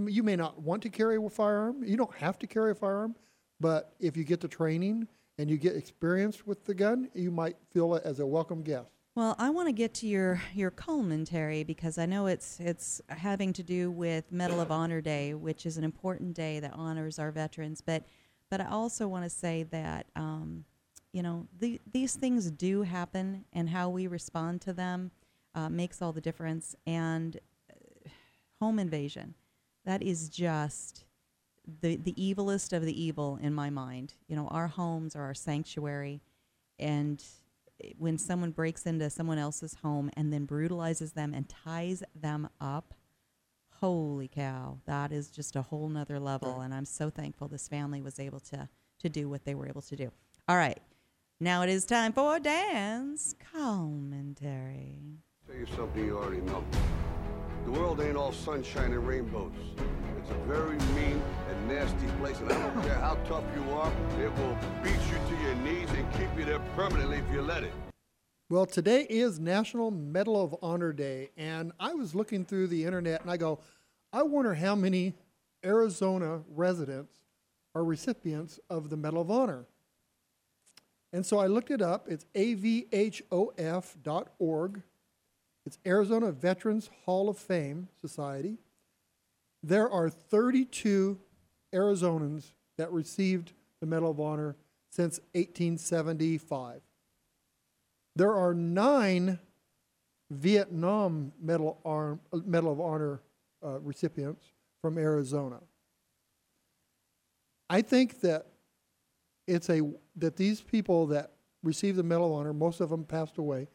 you may not want to carry a firearm. You don't have to carry a firearm, but if you get the training and you get experience with the gun, you might feel it as a welcome guest. Well, I want to get to your your commentary because I know it's it's having to do with Medal of Honor Day, which is an important day that honors our veterans. But but I also want to say that um, you know the, these things do happen, and how we respond to them uh, makes all the difference. And uh, home invasion, that is just the the evilest of the evil in my mind. You know, our homes are our sanctuary, and when someone breaks into someone else's home and then brutalizes them and ties them up, holy cow, that is just a whole nother level. And I'm so thankful this family was able to to do what they were able to do. All right, now it is time for Dan's commentary. Tell you something you already know. The world ain't all sunshine and rainbows. It's a very mean and nasty place, and I don't care how tough you are, it will beat you to your knees and keep you there permanently if you let it. Well, today is National Medal of Honor Day, and I was looking through the internet and I go, I wonder how many Arizona residents are recipients of the Medal of Honor. And so I looked it up. It's avhof.org. It's Arizona Veterans Hall of Fame Society. There are 32 Arizonans that received the Medal of Honor since 1875. There are nine Vietnam Medal, Arm, Medal of Honor uh, recipients from Arizona. I think that it's a that these people that received the Medal of Honor, most of them passed away,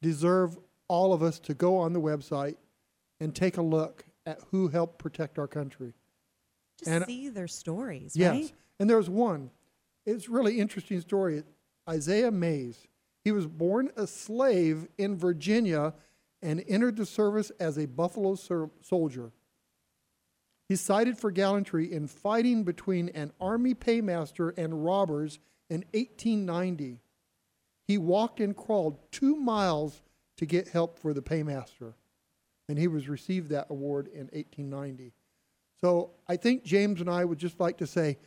deserve all of us to go on the website and take a look who helped protect our country. Just And- see their stories, Yes. right? And there's one. It's a really interesting story. Isaiah Mays. He was born a slave in Virginia and entered the service as a Buffalo ser- soldier. He's cited for gallantry in fighting between an army paymaster and robbers in 1890. He walked and crawled two miles to get help for the paymaster, and he was received that award in 1890. So I think James and I would just like to say,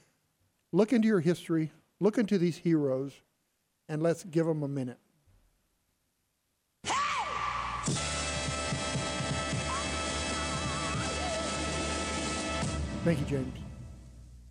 look into your history, look into these heroes, and let's give them a minute. Thank you, James.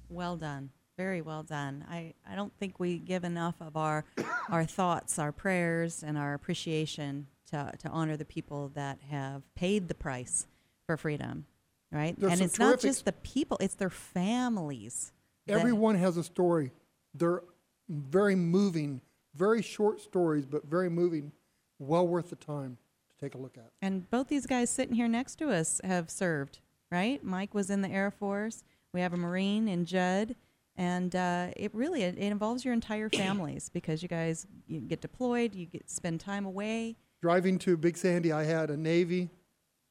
Well done. Very well done. I, I don't think we give enough of our our thoughts, our prayers, and our appreciation to, to honor the people that have paid the price for freedom, right? There's and it's not just the people; it's their families. Everyone has a story. They're very moving, very short stories, but very moving. Well worth the time to take a look at. And both these guys sitting here next to us have served, right? Mike was in the Air Force. We have a Marine in Judd. And uh, it really it, it involves your entire families because you guys you get deployed, you get spend time away. Driving to Big Sandy, I had a Navy,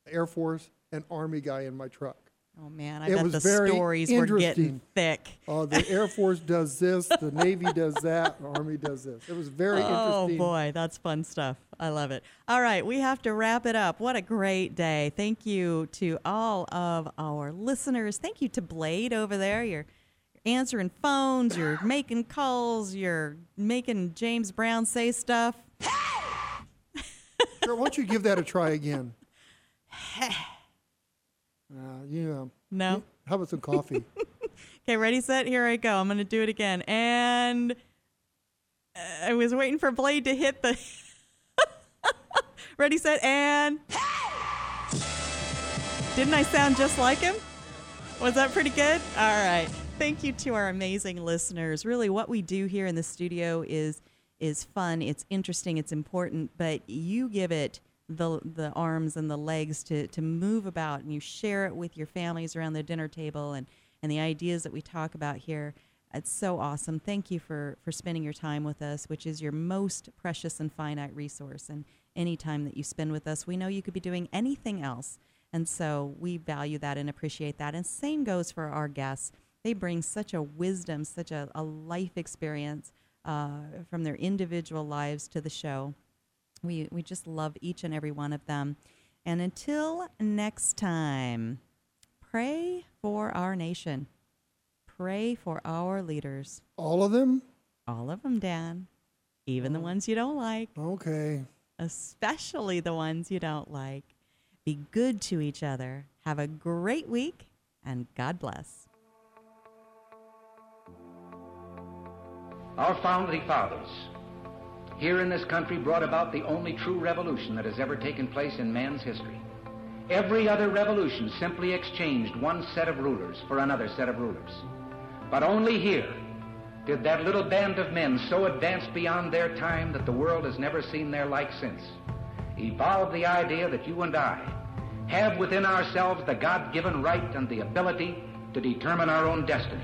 Air Force, and Army guy in my truck. Oh man, I it bet the stories were getting thick. Uh, the Air Force does this, the Navy does that, the Army does this. It was very oh interesting. Oh boy, that's fun stuff. I love it. All right, we have to wrap it up. What a great day. Thank you to all of our listeners. Thank you to Blade over there. You're answering phones, you're making calls, you're making James Brown say stuff. Why don't you give that a try again? Uh, you, um, No. you- how about some coffee? Okay, ready, set, here I go. I'm going to do it again. And uh, I was waiting for Blade to hit the. ready, set, and. Didn't I sound just like him? Was that pretty good? All right. Thank you to our amazing listeners. Really, what we do here in the studio is is fun. It's interesting. It's important. But you give it the the arms and the legs to to move about, and you share it with your families around the dinner table, and and the ideas that we talk about here. It's so awesome. Thank you for for spending your time with us, which is your most precious and finite resource. And any time that you spend with us, we know you could be doing anything else. And so we value that and appreciate that. And same goes for our guests. They bring such a wisdom, such a, a life experience uh, from their individual lives to the show. We, we just love each and every one of them. And until next time, pray for our nation. Pray for our leaders. All of them? All of them, Dan. Even the ones you don't like. Okay. Especially the ones you don't like. Be good to each other. Have a great week, and God bless. Our founding fathers here in this country brought about the only true revolution that has ever taken place in man's history. Every other revolution simply exchanged one set of rulers for another set of rulers. But only here did that little band of men so advance beyond their time that the world has never seen their like since evolve the idea that you and I have within ourselves the God-given right and the ability to determine our own destiny.